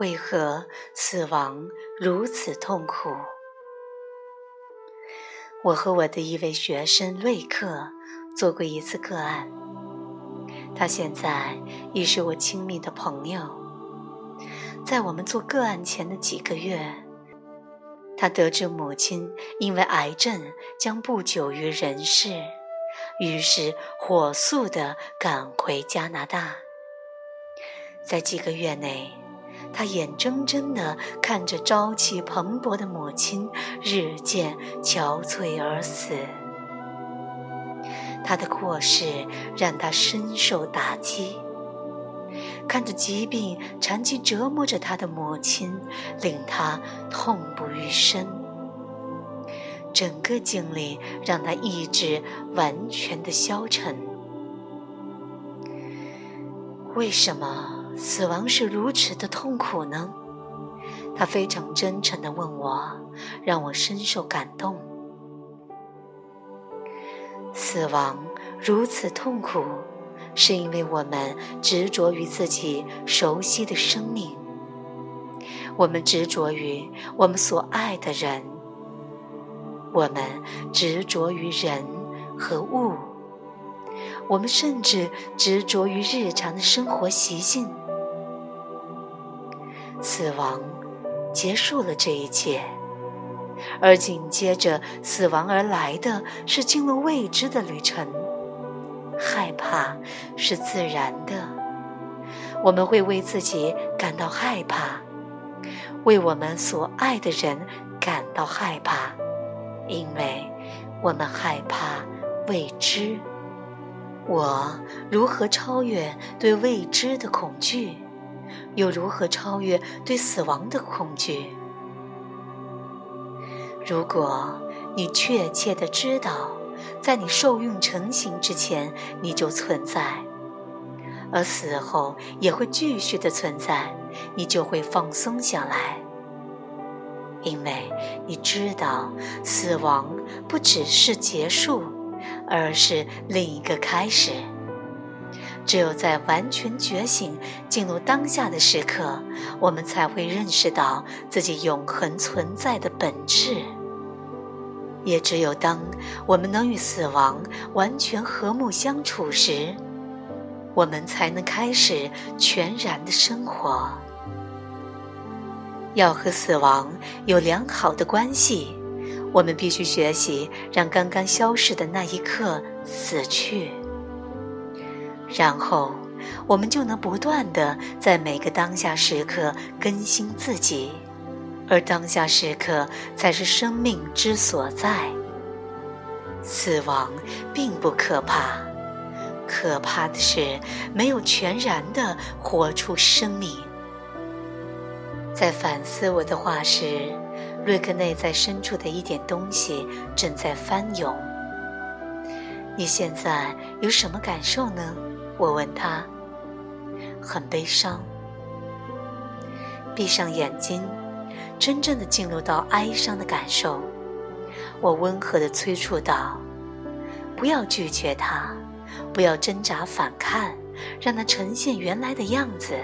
为何死亡如此痛苦？我和我的一位学生瑞克做过一次个案，他现在已是我亲密的朋友。在我们做个案前的几个月，他得知母亲因为癌症将不久于人世，于是火速地赶回加拿大。在几个月内，他眼睁睁地看着朝气蓬勃的母亲日渐憔悴而死。他的过世让他深受打击。看着疾病长期折磨着他的母亲，令他痛不欲生。整个经历让他意志完全的消沉。为什么死亡是如此的痛苦呢？他非常真诚地问我，让我深受感动。死亡如此痛苦。是因为我们执着于自己熟悉的生命，我们执着于我们所爱的人，我们执着于人和物，我们甚至执着于日常的生活习性。死亡结束了这一切，而紧接着死亡而来的是进入未知的旅程。害怕是自然的，我们会为自己感到害怕，为我们所爱的人感到害怕，因为我们害怕未知。我如何超越对未知的恐惧？又如何超越对死亡的恐惧？如果你确切的知道。在你受孕成型之前，你就存在；而死后也会继续的存在，你就会放松下来，因为你知道死亡不只是结束，而是另一个开始。只有在完全觉醒、进入当下的时刻，我们才会认识到自己永恒存在的本质。也只有当我们能与死亡完全和睦相处时，我们才能开始全然的生活。要和死亡有良好的关系，我们必须学习让刚刚消逝的那一刻死去，然后我们就能不断的在每个当下时刻更新自己。而当下时刻才是生命之所在。死亡并不可怕，可怕的是没有全然的活出生命。在反思我的话时，瑞克内在深处的一点东西正在翻涌。你现在有什么感受呢？我问他。很悲伤。闭上眼睛。真正的进入到哀伤的感受，我温和的催促道：“不要拒绝他，不要挣扎反抗，让他呈现原来的样子。”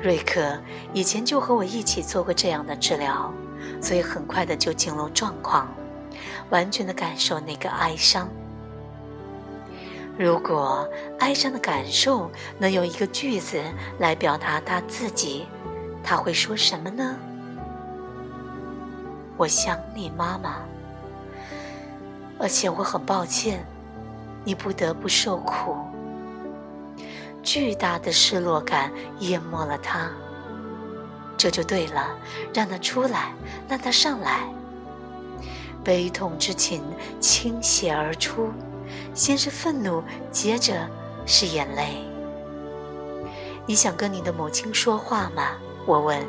瑞克以前就和我一起做过这样的治疗，所以很快的就进入状况，完全的感受那个哀伤。如果哀伤的感受能用一个句子来表达他自己。他会说什么呢？我想你，妈妈。而且我很抱歉，你不得不受苦。巨大的失落感淹没了他。这就对了，让他出来，让他上来。悲痛之情倾泻而出，先是愤怒，接着是眼泪。你想跟你的母亲说话吗？我问：“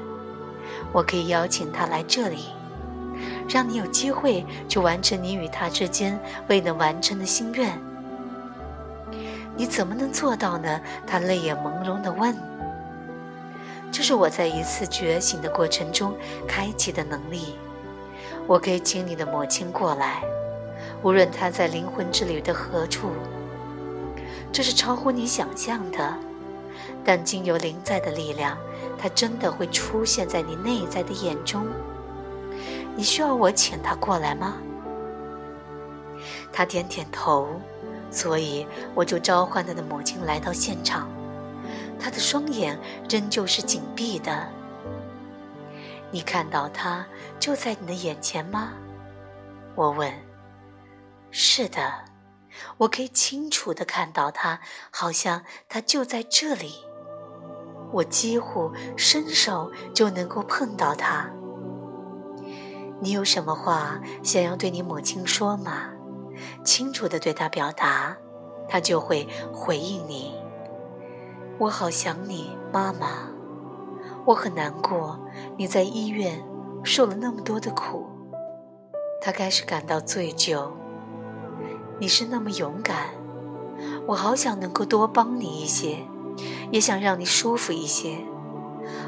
我可以邀请她来这里，让你有机会去完成你与她之间未能完成的心愿。你怎么能做到呢？”他泪眼朦胧地问。“这是我在一次觉醒的过程中开启的能力。我可以请你的母亲过来，无论他在灵魂之旅的何处。这是超乎你想象的。”但经由灵在的力量，它真的会出现在你内在的眼中。你需要我请他过来吗？他点点头，所以我就召唤他的母亲来到现场。他的双眼仍旧是紧闭的。你看到他就在你的眼前吗？我问。是的，我可以清楚的看到他，好像他就在这里。我几乎伸手就能够碰到他。你有什么话想要对你母亲说吗？清楚的对她表达，她就会回应你。我好想你，妈妈。我很难过，你在医院受了那么多的苦。他开始感到醉酒。你是那么勇敢，我好想能够多帮你一些，也想让你舒服一些。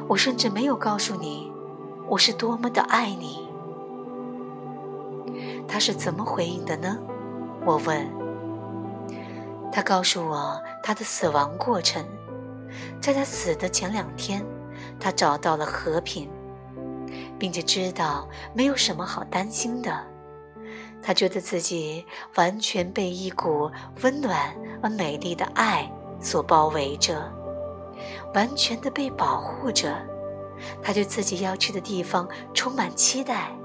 我甚至没有告诉你，我是多么的爱你。他是怎么回应的呢？我问。他告诉我他的死亡过程，在他死的前两天，他找到了和平，并且知道没有什么好担心的。他觉得自己完全被一股温暖而美丽的爱所包围着，完全的被保护着。他对自己要去的地方充满期待。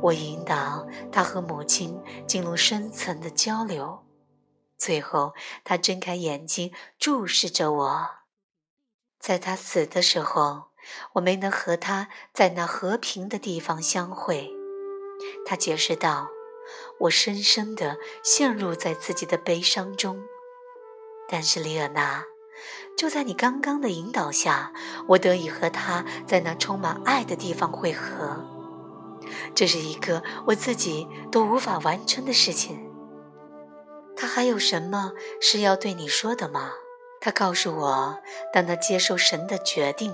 我引导他和母亲进入深层的交流，最后他睁开眼睛注视着我。在他死的时候，我没能和他在那和平的地方相会。他解释道：“我深深地陷入在自己的悲伤中，但是丽尔娜，就在你刚刚的引导下，我得以和他在那充满爱的地方汇合。这是一个我自己都无法完成的事情。他还有什么是要对你说的吗？”他告诉我，当他接受神的决定，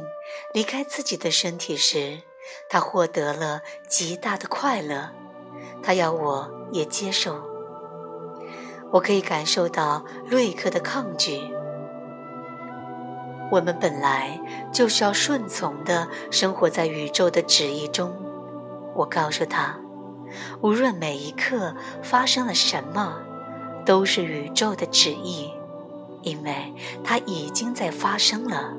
离开自己的身体时。他获得了极大的快乐，他要我也接受。我可以感受到瑞克的抗拒。我们本来就是要顺从的生活在宇宙的旨意中。我告诉他，无论每一刻发生了什么，都是宇宙的旨意，因为它已经在发生了。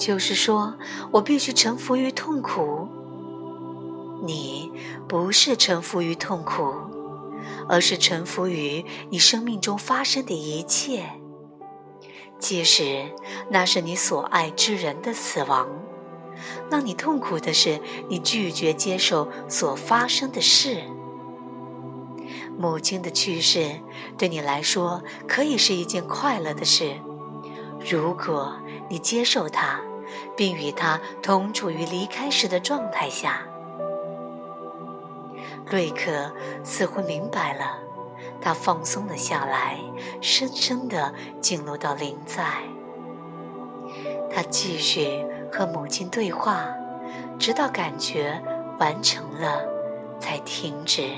就是说，我必须臣服于痛苦。你不是臣服于痛苦，而是臣服于你生命中发生的一切，即使那是你所爱之人的死亡。让你痛苦的是，你拒绝接受所发生的事。母亲的去世对你来说可以是一件快乐的事，如果你接受它。并与他同处于离开时的状态下，瑞克似乎明白了，他放松了下来，深深地进入到灵在。他继续和母亲对话，直到感觉完成了，才停止。